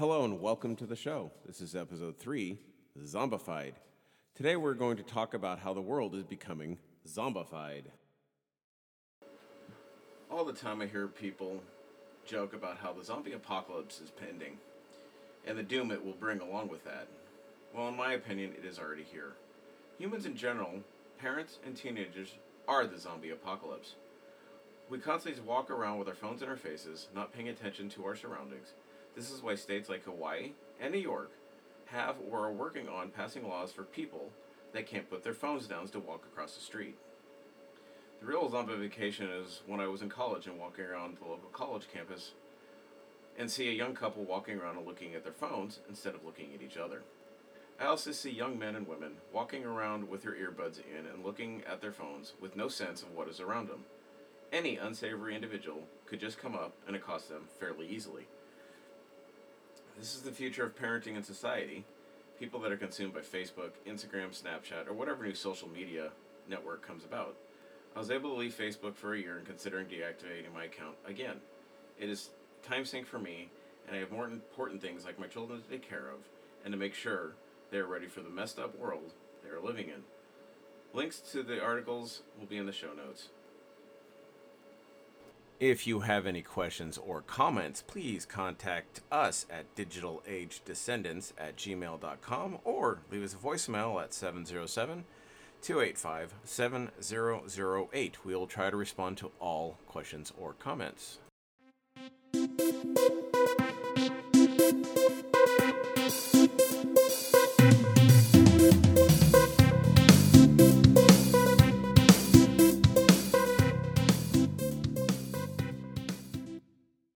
Hello and welcome to the show. This is episode 3, Zombified. Today we're going to talk about how the world is becoming zombified. All the time I hear people joke about how the zombie apocalypse is pending and the doom it will bring along with that. Well, in my opinion, it is already here. Humans in general, parents and teenagers, are the zombie apocalypse. We constantly walk around with our phones in our faces, not paying attention to our surroundings. This is why states like Hawaii and New York have or are working on passing laws for people that can't put their phones down to walk across the street. The real zombification is when I was in college and walking around the local college campus and see a young couple walking around and looking at their phones instead of looking at each other. I also see young men and women walking around with their earbuds in and looking at their phones with no sense of what is around them any unsavory individual could just come up and accost them fairly easily. This is the future of parenting in society. People that are consumed by Facebook, Instagram, Snapchat, or whatever new social media network comes about. I was able to leave Facebook for a year and considering deactivating my account again. It is time sink for me, and I have more important things like my children to take care of and to make sure they are ready for the messed up world they are living in. Links to the articles will be in the show notes. If you have any questions or comments, please contact us at digitalagedescendants at gmail.com or leave us a voicemail at 707 285 7008. We will try to respond to all questions or comments.